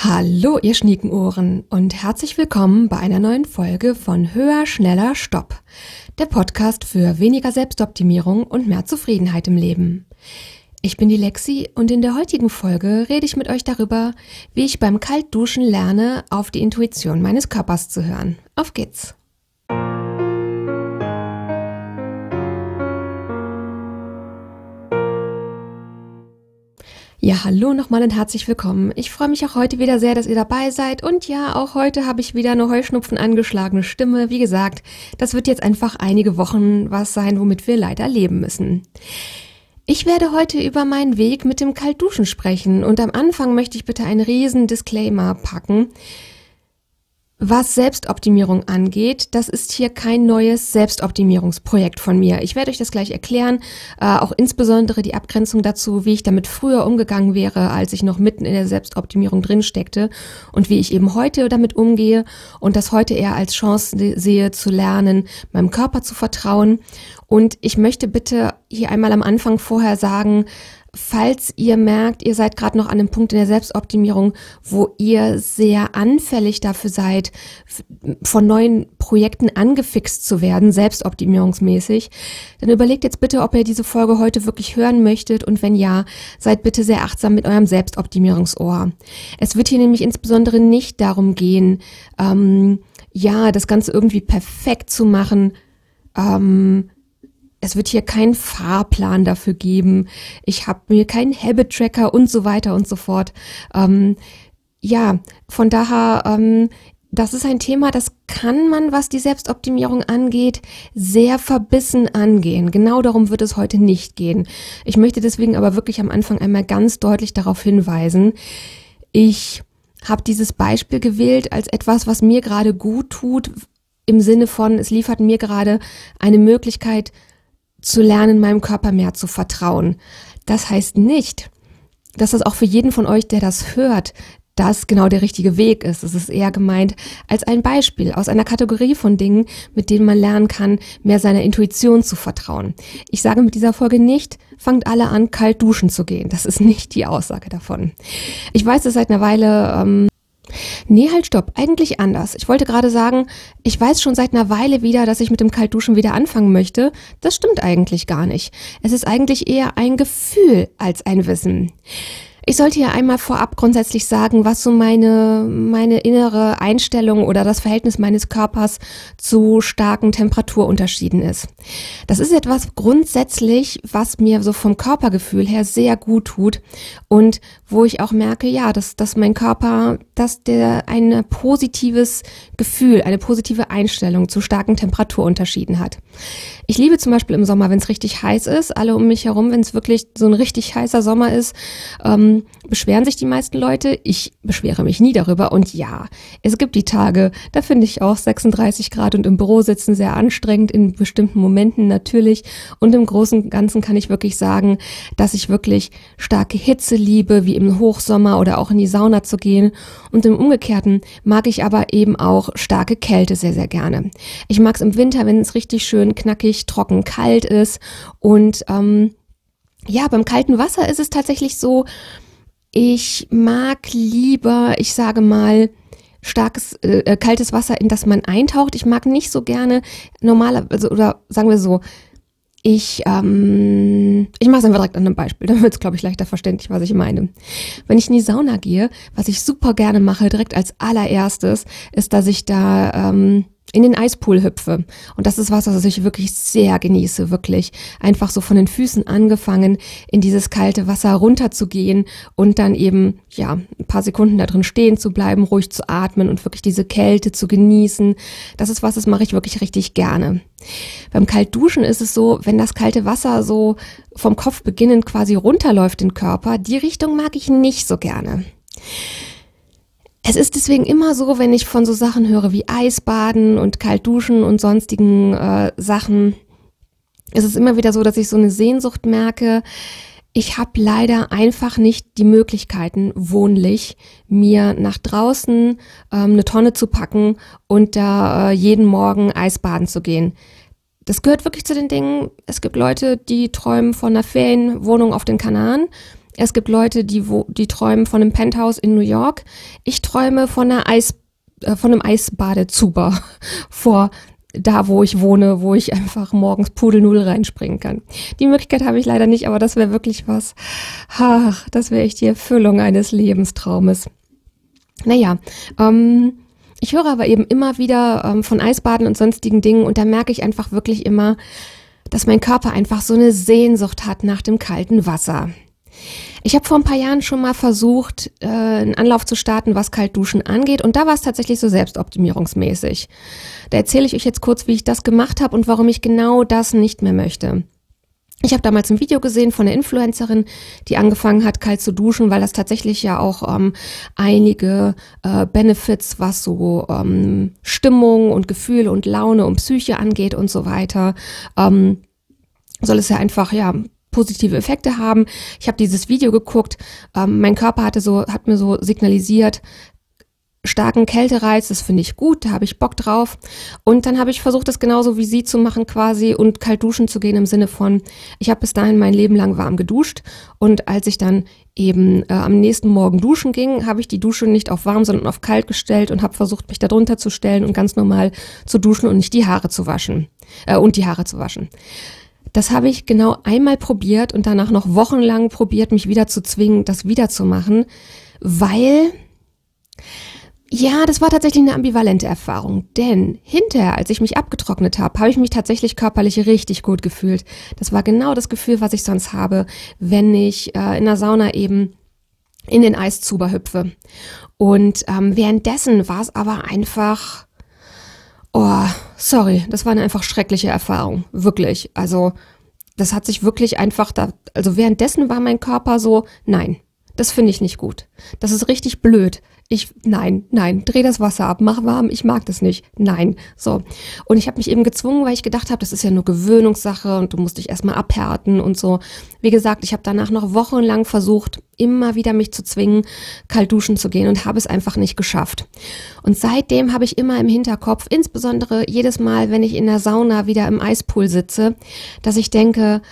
Hallo, ihr Schniekenohren und herzlich willkommen bei einer neuen Folge von Höher, Schneller, Stopp. Der Podcast für weniger Selbstoptimierung und mehr Zufriedenheit im Leben. Ich bin die Lexi und in der heutigen Folge rede ich mit euch darüber, wie ich beim Kaltduschen lerne, auf die Intuition meines Körpers zu hören. Auf geht's! Ja, hallo nochmal und herzlich willkommen. Ich freue mich auch heute wieder sehr, dass ihr dabei seid. Und ja, auch heute habe ich wieder eine Heuschnupfen angeschlagene Stimme. Wie gesagt, das wird jetzt einfach einige Wochen was sein, womit wir leider leben müssen. Ich werde heute über meinen Weg mit dem Kaltduschen sprechen und am Anfang möchte ich bitte einen riesen Disclaimer packen. Was Selbstoptimierung angeht, das ist hier kein neues Selbstoptimierungsprojekt von mir. Ich werde euch das gleich erklären, äh, auch insbesondere die Abgrenzung dazu, wie ich damit früher umgegangen wäre, als ich noch mitten in der Selbstoptimierung drin steckte und wie ich eben heute damit umgehe und das heute eher als Chance sehe zu lernen, meinem Körper zu vertrauen. Und ich möchte bitte hier einmal am Anfang vorher sagen, falls ihr merkt, ihr seid gerade noch an einem Punkt in der Selbstoptimierung, wo ihr sehr anfällig dafür seid, von neuen Projekten angefixt zu werden, selbstoptimierungsmäßig, dann überlegt jetzt bitte, ob ihr diese Folge heute wirklich hören möchtet und wenn ja, seid bitte sehr achtsam mit eurem Selbstoptimierungsohr. Es wird hier nämlich insbesondere nicht darum gehen, ähm, ja, das Ganze irgendwie perfekt zu machen, ähm, es wird hier keinen Fahrplan dafür geben. Ich habe mir keinen Habit Tracker und so weiter und so fort. Ähm, ja, von daher, ähm, das ist ein Thema, das kann man, was die Selbstoptimierung angeht, sehr verbissen angehen. Genau darum wird es heute nicht gehen. Ich möchte deswegen aber wirklich am Anfang einmal ganz deutlich darauf hinweisen. Ich habe dieses Beispiel gewählt als etwas, was mir gerade gut tut, im Sinne von, es liefert mir gerade eine Möglichkeit, zu lernen, meinem Körper mehr zu vertrauen. Das heißt nicht, dass das auch für jeden von euch, der das hört, das genau der richtige Weg ist. Es ist eher gemeint als ein Beispiel aus einer Kategorie von Dingen, mit denen man lernen kann, mehr seiner Intuition zu vertrauen. Ich sage mit dieser Folge nicht, fangt alle an, kalt duschen zu gehen. Das ist nicht die Aussage davon. Ich weiß es seit einer Weile, ähm, Nee, halt, stopp. Eigentlich anders. Ich wollte gerade sagen, ich weiß schon seit einer Weile wieder, dass ich mit dem Kaltduschen wieder anfangen möchte. Das stimmt eigentlich gar nicht. Es ist eigentlich eher ein Gefühl als ein Wissen. Ich sollte ja einmal vorab grundsätzlich sagen, was so meine, meine innere Einstellung oder das Verhältnis meines Körpers zu starken Temperaturunterschieden ist. Das ist etwas grundsätzlich, was mir so vom Körpergefühl her sehr gut tut und wo ich auch merke, ja, dass, dass mein Körper, dass der ein positives Gefühl, eine positive Einstellung zu starken Temperaturunterschieden hat. Ich liebe zum Beispiel im Sommer, wenn es richtig heiß ist, alle um mich herum, wenn es wirklich so ein richtig heißer Sommer ist, ähm, beschweren sich die meisten Leute. Ich beschwere mich nie darüber. Und ja, es gibt die Tage, da finde ich auch 36 Grad und im Büro sitzen sehr anstrengend in bestimmten Momenten natürlich. Und im Großen und Ganzen kann ich wirklich sagen, dass ich wirklich starke Hitze liebe, wie im Hochsommer oder auch in die Sauna zu gehen. Und im Umgekehrten mag ich aber eben auch starke Kälte sehr, sehr gerne. Ich mag es im Winter, wenn es richtig schön knackig, trocken, kalt ist. Und ähm, ja, beim kalten Wasser ist es tatsächlich so, ich mag lieber, ich sage mal, starkes, äh, kaltes Wasser, in das man eintaucht. Ich mag nicht so gerne normale, also, oder sagen wir so, ich, ähm, ich mache es einfach direkt an einem Beispiel, dann wird es, glaube ich, leichter verständlich, was ich meine. Wenn ich in die Sauna gehe, was ich super gerne mache, direkt als allererstes, ist, dass ich da ähm, in den Eispool hüpfe. Und das ist was, was ich wirklich sehr genieße, wirklich. Einfach so von den Füßen angefangen, in dieses kalte Wasser runterzugehen und dann eben, ja, ein paar Sekunden da drin stehen zu bleiben, ruhig zu atmen und wirklich diese Kälte zu genießen. Das ist was, das mache ich wirklich richtig gerne. Beim Kaltduschen ist es so, wenn das kalte Wasser so vom Kopf beginnend quasi runterläuft den Körper, die Richtung mag ich nicht so gerne. Es ist deswegen immer so, wenn ich von so Sachen höre wie Eisbaden und Kaltduschen und sonstigen äh, Sachen, es ist immer wieder so, dass ich so eine Sehnsucht merke. Ich habe leider einfach nicht die Möglichkeiten, wohnlich mir nach draußen ähm, eine Tonne zu packen und da äh, jeden Morgen Eisbaden zu gehen. Das gehört wirklich zu den Dingen. Es gibt Leute, die träumen von einer Ferienwohnung auf den Kanaren Es gibt Leute, die, wo, die träumen von einem Penthouse in New York. Ich träume von einer Eis, äh, von einem Eisbadezuber vor da, wo ich wohne, wo ich einfach morgens Pudelnudel reinspringen kann. Die Möglichkeit habe ich leider nicht, aber das wäre wirklich was. Ach, das wäre echt die Erfüllung eines Lebenstraumes. Naja, ähm, ich höre aber eben immer wieder ähm, von Eisbaden und sonstigen Dingen und da merke ich einfach wirklich immer, dass mein Körper einfach so eine Sehnsucht hat nach dem kalten Wasser. Ich habe vor ein paar Jahren schon mal versucht, äh, einen Anlauf zu starten, was Kaltduschen angeht. Und da war es tatsächlich so selbstoptimierungsmäßig. Da erzähle ich euch jetzt kurz, wie ich das gemacht habe und warum ich genau das nicht mehr möchte. Ich habe damals ein Video gesehen von der Influencerin, die angefangen hat, kalt zu duschen, weil das tatsächlich ja auch ähm, einige äh, Benefits, was so ähm, Stimmung und Gefühle und Laune und Psyche angeht und so weiter, ähm, soll es ja einfach ja positive Effekte haben. Ich habe dieses Video geguckt. Ähm, mein Körper hatte so, hat mir so signalisiert, starken Kältereiz, das finde ich gut, da habe ich Bock drauf. Und dann habe ich versucht, das genauso wie sie zu machen quasi und kalt duschen zu gehen im Sinne von, ich habe bis dahin mein Leben lang warm geduscht und als ich dann eben äh, am nächsten Morgen duschen ging, habe ich die Dusche nicht auf warm, sondern auf kalt gestellt und habe versucht, mich darunter zu stellen und ganz normal zu duschen und nicht die Haare zu waschen äh, und die Haare zu waschen. Das habe ich genau einmal probiert und danach noch wochenlang probiert, mich wieder zu zwingen, das wieder zu machen, weil ja, das war tatsächlich eine ambivalente Erfahrung, denn hinterher, als ich mich abgetrocknet habe, habe ich mich tatsächlich körperlich richtig gut gefühlt. Das war genau das Gefühl, was ich sonst habe, wenn ich äh, in der Sauna eben in den Eiszuber hüpfe. Und ähm, währenddessen war es aber einfach, oh, sorry, das war eine einfach schreckliche Erfahrung, wirklich. Also das hat sich wirklich einfach da, also währenddessen war mein Körper so, nein, das finde ich nicht gut. Das ist richtig blöd. Ich, nein, nein, dreh das Wasser ab, mach warm, ich mag das nicht. Nein, so. Und ich habe mich eben gezwungen, weil ich gedacht habe, das ist ja nur Gewöhnungssache und du musst dich erstmal abhärten und so. Wie gesagt, ich habe danach noch wochenlang versucht, immer wieder mich zu zwingen, kalt duschen zu gehen und habe es einfach nicht geschafft. Und seitdem habe ich immer im Hinterkopf, insbesondere jedes Mal, wenn ich in der Sauna wieder im Eispool sitze, dass ich denke,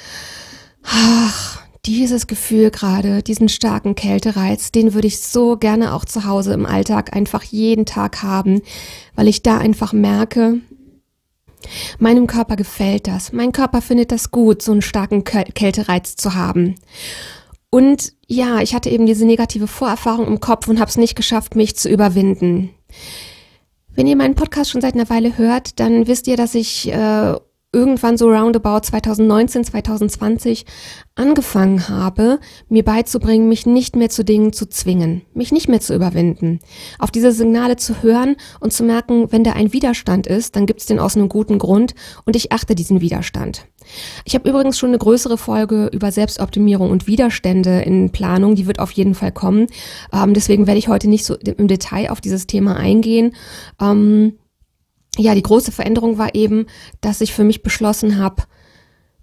ach, dieses Gefühl gerade, diesen starken Kältereiz, den würde ich so gerne auch zu Hause im Alltag einfach jeden Tag haben, weil ich da einfach merke, meinem Körper gefällt das. Mein Körper findet das gut, so einen starken Kältereiz zu haben. Und ja, ich hatte eben diese negative Vorerfahrung im Kopf und habe es nicht geschafft, mich zu überwinden. Wenn ihr meinen Podcast schon seit einer Weile hört, dann wisst ihr, dass ich äh, irgendwann so roundabout 2019, 2020 angefangen habe, mir beizubringen, mich nicht mehr zu Dingen zu zwingen, mich nicht mehr zu überwinden, auf diese Signale zu hören und zu merken, wenn da ein Widerstand ist, dann gibt es den aus einem guten Grund und ich achte diesen Widerstand. Ich habe übrigens schon eine größere Folge über Selbstoptimierung und Widerstände in Planung, die wird auf jeden Fall kommen. Ähm, deswegen werde ich heute nicht so im Detail auf dieses Thema eingehen. Ähm, ja, die große Veränderung war eben, dass ich für mich beschlossen habe,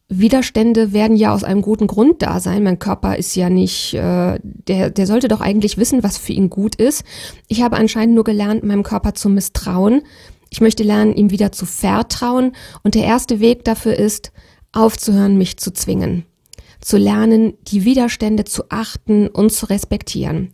Widerstände werden ja aus einem guten Grund da sein. Mein Körper ist ja nicht, äh, der, der sollte doch eigentlich wissen, was für ihn gut ist. Ich habe anscheinend nur gelernt, meinem Körper zu misstrauen. Ich möchte lernen, ihm wieder zu vertrauen. Und der erste Weg dafür ist, aufzuhören, mich zu zwingen zu lernen, die Widerstände zu achten und zu respektieren.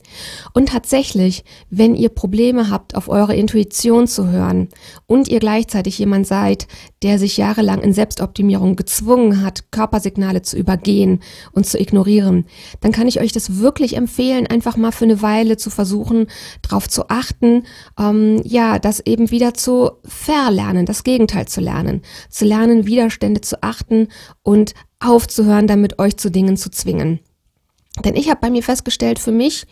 Und tatsächlich, wenn ihr Probleme habt, auf eure Intuition zu hören und ihr gleichzeitig jemand seid, der sich jahrelang in Selbstoptimierung gezwungen hat, Körpersignale zu übergehen und zu ignorieren, dann kann ich euch das wirklich empfehlen, einfach mal für eine Weile zu versuchen, darauf zu achten, ähm, ja, das eben wieder zu verlernen, das Gegenteil zu lernen, zu lernen, Widerstände zu achten und aufzuhören, damit euch zu Dingen zu zwingen. Denn ich habe bei mir festgestellt, für mich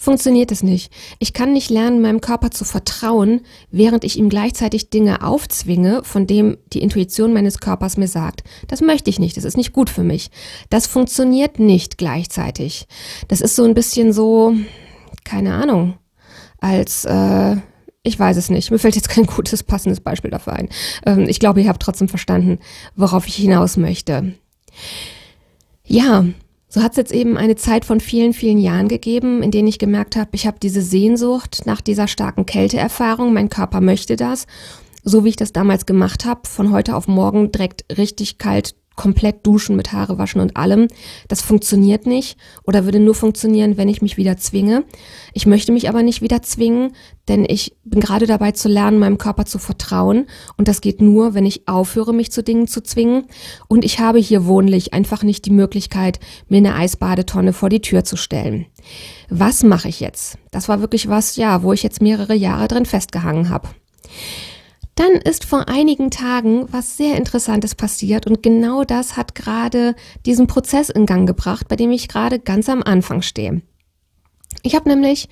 funktioniert es nicht. Ich kann nicht lernen, meinem Körper zu vertrauen, während ich ihm gleichzeitig Dinge aufzwinge, von dem die Intuition meines Körpers mir sagt. Das möchte ich nicht, das ist nicht gut für mich. Das funktioniert nicht gleichzeitig. Das ist so ein bisschen so, keine Ahnung, als äh, ich weiß es nicht. Mir fällt jetzt kein gutes, passendes Beispiel dafür ein. Ähm, ich glaube, ihr habt trotzdem verstanden, worauf ich hinaus möchte. Ja, so hat es jetzt eben eine Zeit von vielen, vielen Jahren gegeben, in denen ich gemerkt habe, ich habe diese Sehnsucht nach dieser starken Kälteerfahrung, mein Körper möchte das. So wie ich das damals gemacht habe, von heute auf morgen direkt richtig kalt komplett duschen mit Haare waschen und allem. Das funktioniert nicht oder würde nur funktionieren, wenn ich mich wieder zwinge. Ich möchte mich aber nicht wieder zwingen, denn ich bin gerade dabei zu lernen, meinem Körper zu vertrauen. Und das geht nur, wenn ich aufhöre, mich zu Dingen zu zwingen. Und ich habe hier wohnlich einfach nicht die Möglichkeit, mir eine Eisbadetonne vor die Tür zu stellen. Was mache ich jetzt? Das war wirklich was, ja, wo ich jetzt mehrere Jahre drin festgehangen habe. Dann ist vor einigen Tagen was sehr Interessantes passiert und genau das hat gerade diesen Prozess in Gang gebracht, bei dem ich gerade ganz am Anfang stehe. Ich habe nämlich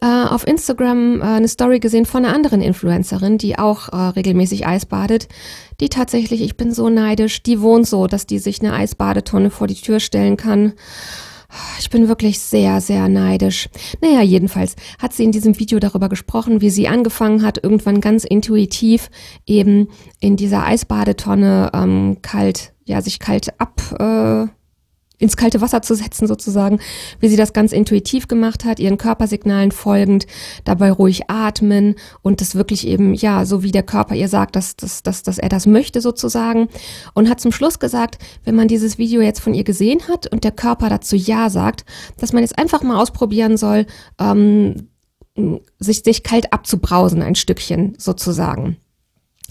äh, auf Instagram äh, eine Story gesehen von einer anderen Influencerin, die auch äh, regelmäßig Eis badet. Die tatsächlich, ich bin so neidisch, die wohnt so, dass die sich eine Eisbadetonne vor die Tür stellen kann. Ich bin wirklich sehr, sehr neidisch. Naja, jedenfalls hat sie in diesem Video darüber gesprochen, wie sie angefangen hat, irgendwann ganz intuitiv eben in dieser Eisbadetonne ähm, kalt, ja, sich kalt ab, äh, ins kalte Wasser zu setzen sozusagen, wie sie das ganz intuitiv gemacht hat, ihren Körpersignalen folgend, dabei ruhig atmen und das wirklich eben, ja, so wie der Körper ihr sagt, dass, dass, dass, dass er das möchte sozusagen und hat zum Schluss gesagt, wenn man dieses Video jetzt von ihr gesehen hat und der Körper dazu Ja sagt, dass man jetzt einfach mal ausprobieren soll, ähm, sich, sich kalt abzubrausen, ein Stückchen sozusagen.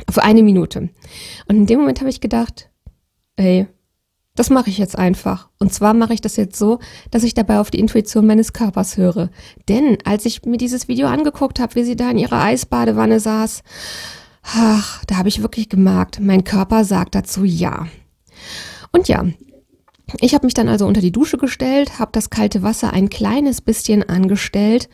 Für eine Minute. Und in dem Moment habe ich gedacht, ey, das mache ich jetzt einfach. Und zwar mache ich das jetzt so, dass ich dabei auf die Intuition meines Körpers höre. Denn als ich mir dieses Video angeguckt habe, wie sie da in ihrer Eisbadewanne saß, ach, da habe ich wirklich gemerkt, mein Körper sagt dazu ja. Und ja, ich habe mich dann also unter die Dusche gestellt, habe das kalte Wasser ein kleines bisschen angestellt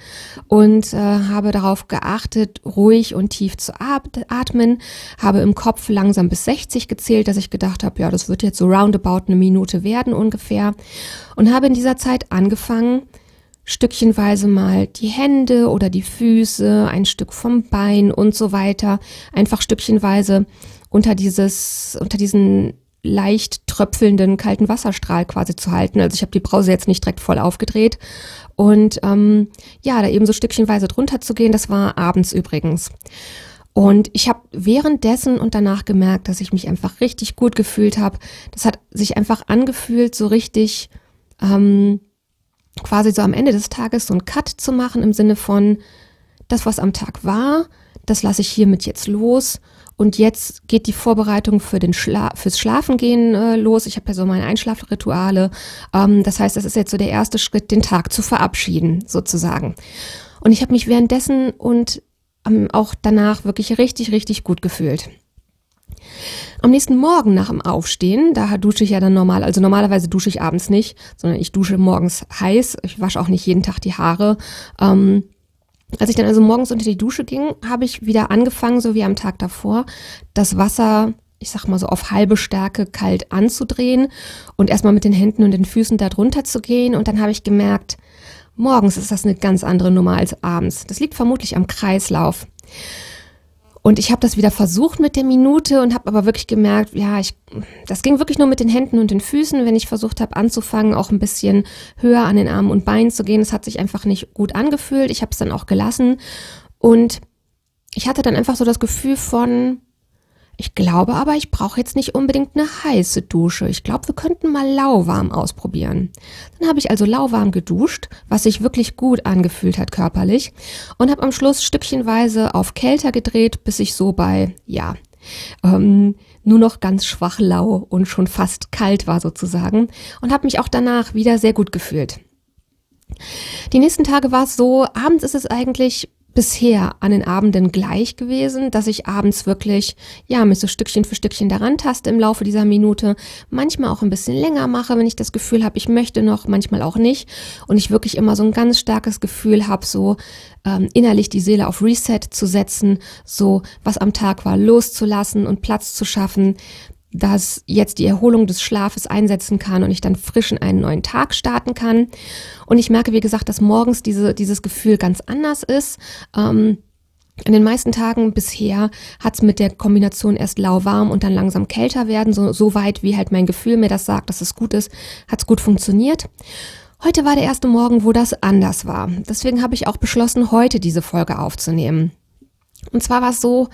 und äh, habe darauf geachtet, ruhig und tief zu atmen, habe im Kopf langsam bis 60 gezählt, dass ich gedacht habe, ja, das wird jetzt so roundabout eine Minute werden ungefähr. Und habe in dieser Zeit angefangen, stückchenweise mal die Hände oder die Füße, ein Stück vom Bein und so weiter, einfach stückchenweise unter dieses, unter diesen leicht tröpfelnden kalten Wasserstrahl quasi zu halten. Also ich habe die Brause jetzt nicht direkt voll aufgedreht. Und ähm, ja, da eben so stückchenweise drunter zu gehen, das war abends übrigens. Und ich habe währenddessen und danach gemerkt, dass ich mich einfach richtig gut gefühlt habe. Das hat sich einfach angefühlt, so richtig ähm, quasi so am Ende des Tages so ein Cut zu machen im Sinne von das, was am Tag war, das lasse ich hiermit jetzt los und jetzt geht die Vorbereitung für den Schla fürs Schlafengehen äh, los. Ich habe ja so meine Einschlafrituale. Ähm, das heißt, das ist jetzt so der erste Schritt, den Tag zu verabschieden, sozusagen. Und ich habe mich währenddessen und ähm, auch danach wirklich richtig, richtig gut gefühlt. Am nächsten Morgen nach dem Aufstehen, da dusche ich ja dann normal, also normalerweise dusche ich abends nicht, sondern ich dusche morgens heiß. Ich wasche auch nicht jeden Tag die Haare. Ähm, als ich dann also morgens unter die Dusche ging, habe ich wieder angefangen, so wie am Tag davor, das Wasser, ich sag mal so auf halbe Stärke kalt anzudrehen und erstmal mit den Händen und den Füßen da drunter zu gehen. Und dann habe ich gemerkt, morgens ist das eine ganz andere Nummer als abends. Das liegt vermutlich am Kreislauf. Und ich habe das wieder versucht mit der Minute und habe aber wirklich gemerkt, ja, ich, das ging wirklich nur mit den Händen und den Füßen, wenn ich versucht habe anzufangen, auch ein bisschen höher an den Armen und Beinen zu gehen. Es hat sich einfach nicht gut angefühlt. Ich habe es dann auch gelassen und ich hatte dann einfach so das Gefühl von, ich glaube aber, ich brauche jetzt nicht unbedingt eine heiße Dusche. Ich glaube, wir könnten mal lauwarm ausprobieren. Dann habe ich also lauwarm geduscht, was sich wirklich gut angefühlt hat körperlich und habe am Schluss stückchenweise auf kälter gedreht, bis ich so bei, ja, ähm, nur noch ganz schwach lau und schon fast kalt war sozusagen und habe mich auch danach wieder sehr gut gefühlt. Die nächsten Tage war es so, abends ist es eigentlich bisher an den Abenden gleich gewesen, dass ich abends wirklich, ja, mich so Stückchen für Stückchen daran taste im Laufe dieser Minute, manchmal auch ein bisschen länger mache, wenn ich das Gefühl habe, ich möchte noch, manchmal auch nicht. Und ich wirklich immer so ein ganz starkes Gefühl habe, so ähm, innerlich die Seele auf Reset zu setzen, so was am Tag war loszulassen und Platz zu schaffen, dass jetzt die Erholung des Schlafes einsetzen kann und ich dann frisch in einen neuen Tag starten kann. Und ich merke, wie gesagt, dass morgens diese, dieses Gefühl ganz anders ist. Ähm, in den meisten Tagen bisher hat es mit der Kombination erst lauwarm und dann langsam kälter werden, so, so weit wie halt mein Gefühl mir das sagt, dass es gut ist, hat es gut funktioniert. Heute war der erste Morgen, wo das anders war. Deswegen habe ich auch beschlossen, heute diese Folge aufzunehmen. Und zwar war es so,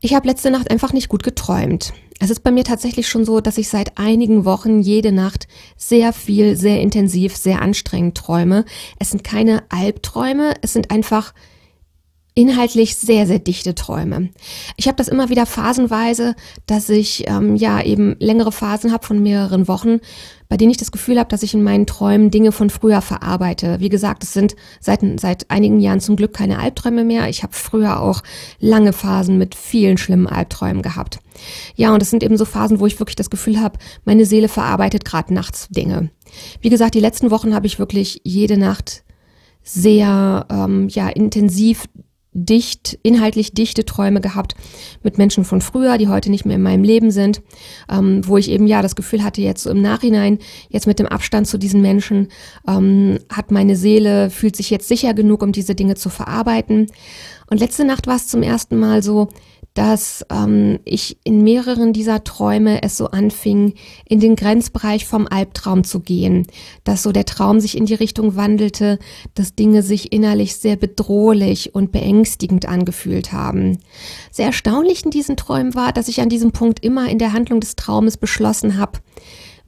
ich habe letzte Nacht einfach nicht gut geträumt. es ist bei mir tatsächlich schon so, dass ich seit einigen Wochen jede Nacht sehr viel, sehr intensiv, sehr anstrengend träume. Es sind keine Albträume, es sind einfach inhaltlich sehr, sehr dichte Träume. Ich habe das immer wieder phasenweise, dass ich ähm, ja eben längere Phasen habe von mehreren Wochen, bei denen ich das Gefühl habe, dass ich in meinen Träumen Dinge von früher verarbeite. Wie gesagt, es sind seit, seit einigen Jahren zum Glück keine Albträume mehr. Ich habe früher auch lange Phasen mit vielen schlimmen Albträumen gehabt. Ja, und es sind eben so Phasen, wo ich wirklich das Gefühl habe, meine Seele verarbeitet gerade nachts Dinge. Wie gesagt, die letzten Wochen habe ich wirklich jede Nacht sehr ähm, ja intensiv dicht, inhaltlich dichte Träume gehabt mit Menschen von früher, die heute nicht mehr in meinem Leben sind, ähm, wo ich eben ja das Gefühl hatte, jetzt so im Nachhinein, jetzt mit dem Abstand zu diesen Menschen, ähm, hat meine Seele, fühlt sich jetzt sicher genug, um diese Dinge zu verarbeiten. Und letzte Nacht war es zum ersten Mal so, dass ähm, ich in mehreren dieser Träume es so anfing, in den Grenzbereich vom Albtraum zu gehen, dass so der Traum sich in die Richtung wandelte, dass Dinge sich innerlich sehr bedrohlich und beängstigend angefühlt haben. Sehr erstaunlich in diesen Träumen war, dass ich an diesem Punkt immer in der Handlung des Traumes beschlossen habe,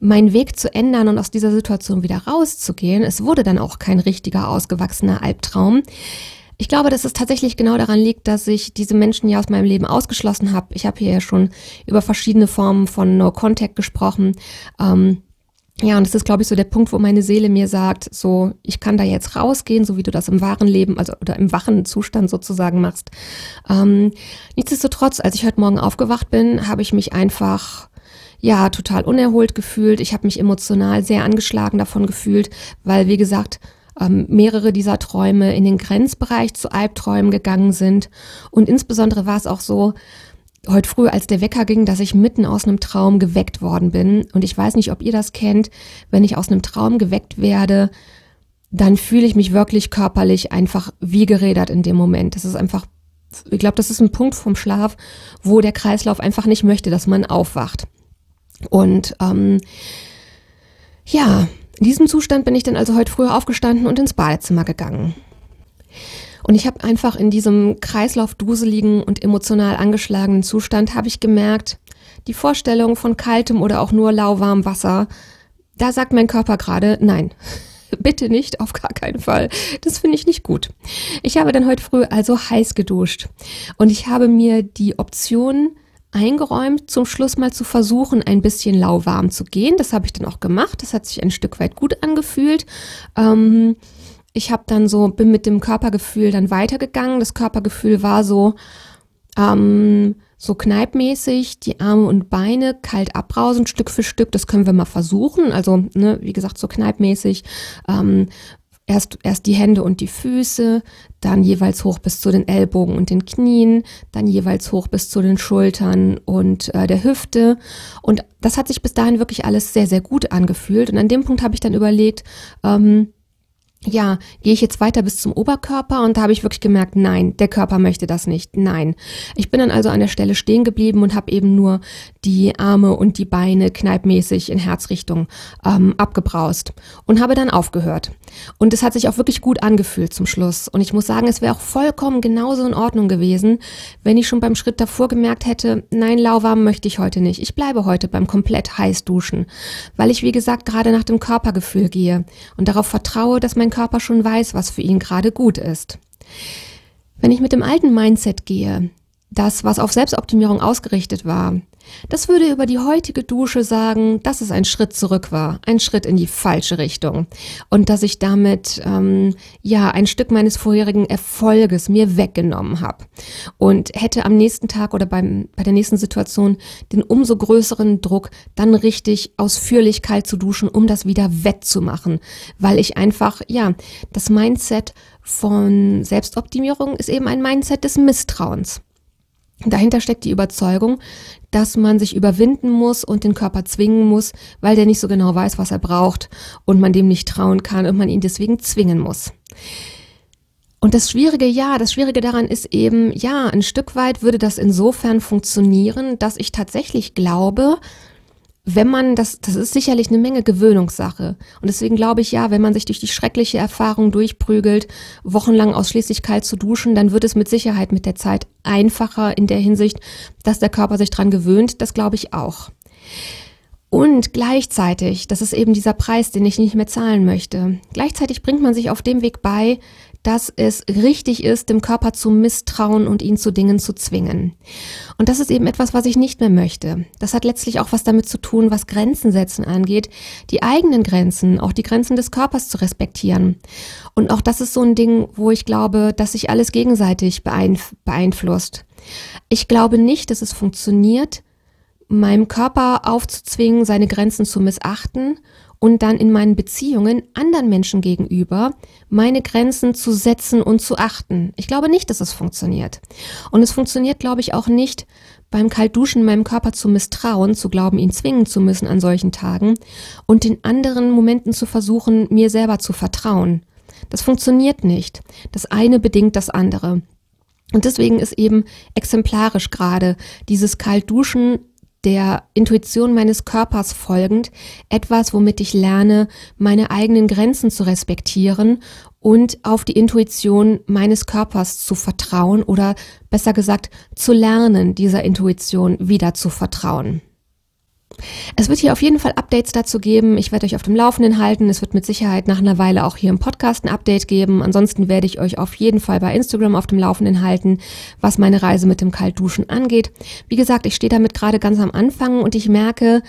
meinen Weg zu ändern und aus dieser Situation wieder rauszugehen. Es wurde dann auch kein richtiger ausgewachsener Albtraum. Ich glaube, dass es tatsächlich genau daran liegt, dass ich diese Menschen ja aus meinem Leben ausgeschlossen habe. Ich habe hier ja schon über verschiedene Formen von No Contact gesprochen. Ähm, ja, und das ist, glaube ich, so der Punkt, wo meine Seele mir sagt, so, ich kann da jetzt rausgehen, so wie du das im wahren Leben, also oder im wachen Zustand sozusagen machst. Ähm, nichtsdestotrotz, als ich heute Morgen aufgewacht bin, habe ich mich einfach ja total unerholt gefühlt. Ich habe mich emotional sehr angeschlagen davon gefühlt, weil, wie gesagt, ähm, mehrere dieser Träume in den Grenzbereich zu Albträumen gegangen sind. Und insbesondere war es auch so, heute früh, als der Wecker ging, dass ich mitten aus einem Traum geweckt worden bin. Und ich weiß nicht, ob ihr das kennt. Wenn ich aus einem Traum geweckt werde, dann fühle ich mich wirklich körperlich einfach wie gerädert in dem Moment. Das ist einfach, ich glaube, das ist ein Punkt vom Schlaf, wo der Kreislauf einfach nicht möchte, dass man aufwacht. Und ähm, ja, in diesem Zustand bin ich dann also heute früher aufgestanden und ins Badezimmer gegangen. Und ich habe einfach in diesem Kreislauf duseligen und emotional angeschlagenen Zustand habe ich gemerkt, die Vorstellung von kaltem oder auch nur lauwarmem Wasser, da sagt mein Körper gerade nein. Bitte nicht, auf gar keinen Fall. Das finde ich nicht gut. Ich habe dann heute früh also heiß geduscht und ich habe mir die Option eingeräumt, zum Schluss mal zu versuchen, ein bisschen lauwarm zu gehen. Das habe ich dann auch gemacht. Das hat sich ein Stück weit gut angefühlt. Ähm, ich habe dann so, bin mit dem Körpergefühl dann weitergegangen. Das Körpergefühl war so, ähm, so kneipmäßig, die Arme und Beine kalt abbrausen, Stück für Stück. Das können wir mal versuchen. Also, ne, wie gesagt, so kneipmäßig. Ähm, Erst, erst die Hände und die Füße, dann jeweils hoch bis zu den Ellbogen und den Knien, dann jeweils hoch bis zu den Schultern und äh, der Hüfte. Und das hat sich bis dahin wirklich alles sehr, sehr gut angefühlt. Und an dem Punkt habe ich dann überlegt, ähm, ja, gehe ich jetzt weiter bis zum Oberkörper und da habe ich wirklich gemerkt, nein, der Körper möchte das nicht, nein. Ich bin dann also an der Stelle stehen geblieben und habe eben nur die Arme und die Beine kneipmäßig in Herzrichtung ähm, abgebraust und habe dann aufgehört. Und es hat sich auch wirklich gut angefühlt zum Schluss. Und ich muss sagen, es wäre auch vollkommen genauso in Ordnung gewesen, wenn ich schon beim Schritt davor gemerkt hätte, nein, lauwarm möchte ich heute nicht. Ich bleibe heute beim komplett heiß duschen, weil ich, wie gesagt, gerade nach dem Körpergefühl gehe und darauf vertraue, dass mein Körper schon weiß, was für ihn gerade gut ist. Wenn ich mit dem alten Mindset gehe, das, was auf Selbstoptimierung ausgerichtet war, das würde über die heutige Dusche sagen, dass es ein Schritt zurück war, ein Schritt in die falsche Richtung. Und dass ich damit ähm, ja ein Stück meines vorherigen Erfolges mir weggenommen habe und hätte am nächsten Tag oder beim, bei der nächsten Situation den umso größeren Druck, dann richtig ausführlich kalt zu duschen, um das wieder wettzumachen, weil ich einfach ja das Mindset von Selbstoptimierung ist eben ein Mindset des Misstrauens. Dahinter steckt die Überzeugung, dass man sich überwinden muss und den Körper zwingen muss, weil der nicht so genau weiß, was er braucht und man dem nicht trauen kann und man ihn deswegen zwingen muss. Und das Schwierige, ja, das Schwierige daran ist eben, ja, ein Stück weit würde das insofern funktionieren, dass ich tatsächlich glaube, wenn man das, das ist sicherlich eine Menge Gewöhnungssache. Und deswegen glaube ich ja, wenn man sich durch die schreckliche Erfahrung durchprügelt, wochenlang ausschließlich kalt zu duschen, dann wird es mit Sicherheit mit der Zeit einfacher in der Hinsicht, dass der Körper sich dran gewöhnt. Das glaube ich auch. Und gleichzeitig, das ist eben dieser Preis, den ich nicht mehr zahlen möchte. Gleichzeitig bringt man sich auf dem Weg bei, dass es richtig ist, dem Körper zu misstrauen und ihn zu Dingen zu zwingen. Und das ist eben etwas, was ich nicht mehr möchte. Das hat letztlich auch was damit zu tun, was Grenzen setzen angeht, die eigenen Grenzen, auch die Grenzen des Körpers zu respektieren. Und auch das ist so ein Ding, wo ich glaube, dass sich alles gegenseitig beeinflusst. Ich glaube nicht, dass es funktioniert, meinem Körper aufzuzwingen, seine Grenzen zu missachten und dann in meinen Beziehungen anderen Menschen gegenüber meine Grenzen zu setzen und zu achten. Ich glaube nicht, dass es funktioniert. Und es funktioniert, glaube ich, auch nicht beim Kaltduschen meinem Körper zu misstrauen, zu glauben, ihn zwingen zu müssen an solchen Tagen und in anderen Momenten zu versuchen, mir selber zu vertrauen. Das funktioniert nicht. Das eine bedingt das andere. Und deswegen ist eben exemplarisch gerade dieses Kaltduschen der Intuition meines Körpers folgend etwas, womit ich lerne, meine eigenen Grenzen zu respektieren und auf die Intuition meines Körpers zu vertrauen oder besser gesagt zu lernen, dieser Intuition wieder zu vertrauen. Es wird hier auf jeden Fall Updates dazu geben. Ich werde euch auf dem Laufenden halten. Es wird mit Sicherheit nach einer Weile auch hier im Podcast ein Update geben. Ansonsten werde ich euch auf jeden Fall bei Instagram auf dem Laufenden halten, was meine Reise mit dem Kaltduschen angeht. Wie gesagt, ich stehe damit gerade ganz am Anfang und ich merke,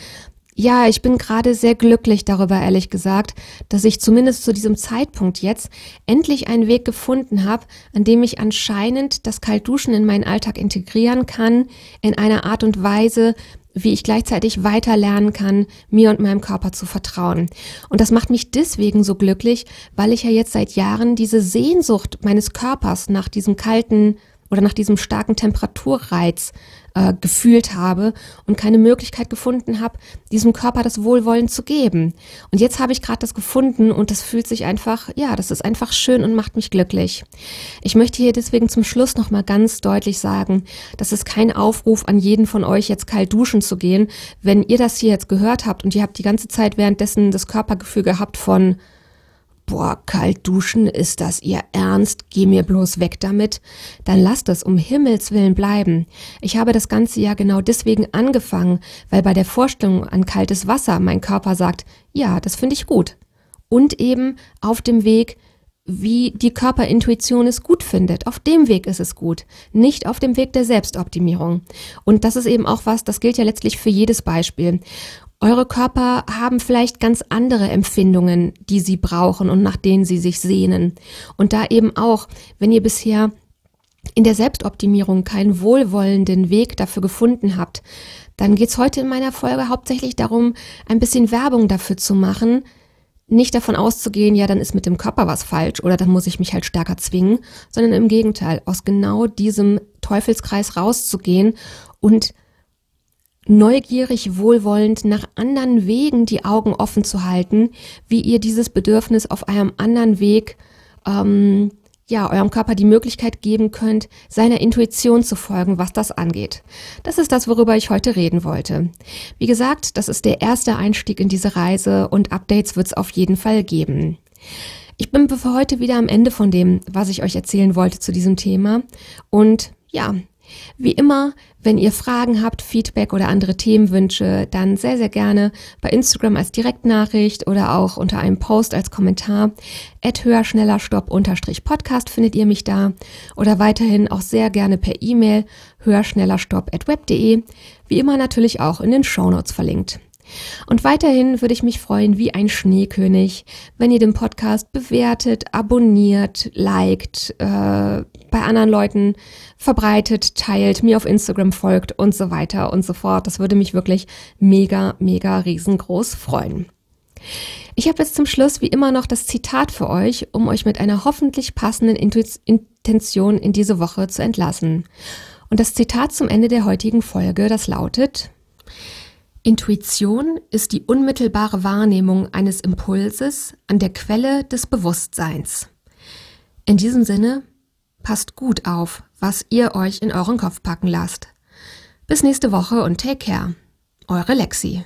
ja, ich bin gerade sehr glücklich darüber, ehrlich gesagt, dass ich zumindest zu diesem Zeitpunkt jetzt endlich einen Weg gefunden habe, an dem ich anscheinend das Kaltduschen in meinen Alltag integrieren kann, in einer Art und Weise, wie ich gleichzeitig weiter lernen kann, mir und meinem Körper zu vertrauen. Und das macht mich deswegen so glücklich, weil ich ja jetzt seit Jahren diese Sehnsucht meines Körpers nach diesem kalten oder nach diesem starken Temperaturreiz äh, gefühlt habe und keine Möglichkeit gefunden habe, diesem Körper das Wohlwollen zu geben. Und jetzt habe ich gerade das gefunden und das fühlt sich einfach, ja, das ist einfach schön und macht mich glücklich. Ich möchte hier deswegen zum Schluss nochmal ganz deutlich sagen, das ist kein Aufruf an jeden von euch, jetzt kalt duschen zu gehen. Wenn ihr das hier jetzt gehört habt und ihr habt die ganze Zeit währenddessen das Körpergefühl gehabt von, boah, kalt duschen, ist das ihr Ernst? Geh mir bloß weg damit. Dann lasst es um Himmels Willen bleiben. Ich habe das ganze Jahr genau deswegen angefangen, weil bei der Vorstellung an kaltes Wasser mein Körper sagt, ja, das finde ich gut. Und eben auf dem Weg, wie die Körperintuition es gut findet. Auf dem Weg ist es gut, nicht auf dem Weg der Selbstoptimierung. Und das ist eben auch was, das gilt ja letztlich für jedes Beispiel. Eure Körper haben vielleicht ganz andere Empfindungen, die sie brauchen und nach denen sie sich sehnen. Und da eben auch, wenn ihr bisher in der Selbstoptimierung keinen wohlwollenden Weg dafür gefunden habt, dann geht's heute in meiner Folge hauptsächlich darum, ein bisschen Werbung dafür zu machen, nicht davon auszugehen, ja, dann ist mit dem Körper was falsch oder dann muss ich mich halt stärker zwingen, sondern im Gegenteil, aus genau diesem Teufelskreis rauszugehen und neugierig, wohlwollend nach anderen Wegen die Augen offen zu halten, wie ihr dieses Bedürfnis auf einem anderen Weg, ähm, ja, eurem Körper die Möglichkeit geben könnt, seiner Intuition zu folgen, was das angeht. Das ist das, worüber ich heute reden wollte. Wie gesagt, das ist der erste Einstieg in diese Reise und Updates wird es auf jeden Fall geben. Ich bin für heute wieder am Ende von dem, was ich euch erzählen wollte zu diesem Thema. Und ja, wie immer, wenn ihr Fragen habt, Feedback oder andere Themenwünsche, dann sehr, sehr gerne bei Instagram als Direktnachricht oder auch unter einem Post als Kommentar. At höher, schneller, stopp, unterstrich Podcast findet ihr mich da. Oder weiterhin auch sehr gerne per E-Mail höher, schneller, stopp at web.de. Wie immer natürlich auch in den Shownotes verlinkt. Und weiterhin würde ich mich freuen wie ein Schneekönig, wenn ihr den Podcast bewertet, abonniert, liked, äh, bei anderen Leuten verbreitet, teilt, mir auf Instagram folgt und so weiter und so fort. Das würde mich wirklich mega, mega riesengroß freuen. Ich habe jetzt zum Schluss wie immer noch das Zitat für euch, um euch mit einer hoffentlich passenden Intention in diese Woche zu entlassen. Und das Zitat zum Ende der heutigen Folge, das lautet, Intuition ist die unmittelbare Wahrnehmung eines Impulses an der Quelle des Bewusstseins. In diesem Sinne, passt gut auf, was ihr euch in euren Kopf packen lasst. Bis nächste Woche und take care. Eure Lexi.